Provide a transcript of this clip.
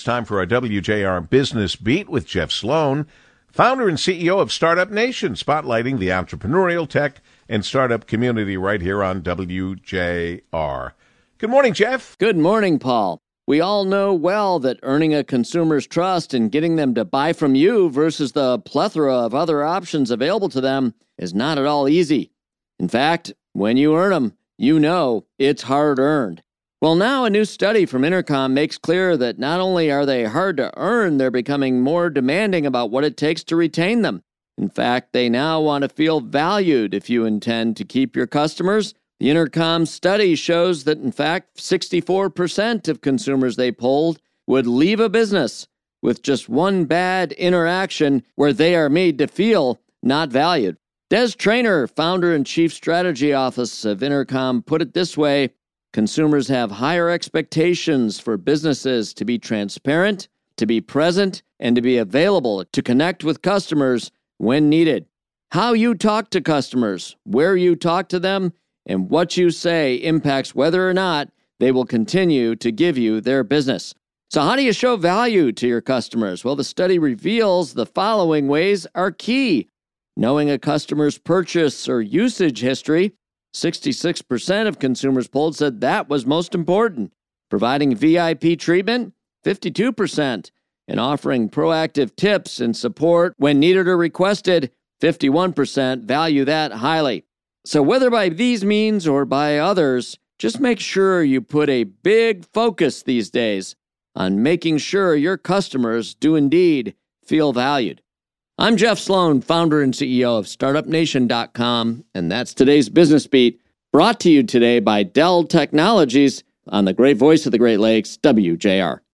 It's time for our WJR Business Beat with Jeff Sloan, founder and CEO of Startup Nation, spotlighting the entrepreneurial tech and startup community right here on WJR. Good morning, Jeff. Good morning, Paul. We all know well that earning a consumer's trust and getting them to buy from you versus the plethora of other options available to them is not at all easy. In fact, when you earn them, you know it's hard earned. Well, now a new study from Intercom makes clear that not only are they hard to earn, they're becoming more demanding about what it takes to retain them. In fact, they now want to feel valued if you intend to keep your customers. The Intercom study shows that, in fact, 64% of consumers they polled would leave a business with just one bad interaction where they are made to feel not valued. Des Traynor, founder and chief strategy office of Intercom, put it this way Consumers have higher expectations for businesses to be transparent, to be present, and to be available to connect with customers when needed. How you talk to customers, where you talk to them, and what you say impacts whether or not they will continue to give you their business. So, how do you show value to your customers? Well, the study reveals the following ways are key knowing a customer's purchase or usage history, 66% of consumers polled said that was most important. Providing VIP treatment, 52%. And offering proactive tips and support when needed or requested, 51% value that highly. So, whether by these means or by others, just make sure you put a big focus these days on making sure your customers do indeed feel valued. I'm Jeff Sloan, founder and CEO of StartupNation.com, and that's today's Business Beat, brought to you today by Dell Technologies on the great voice of the Great Lakes, WJR.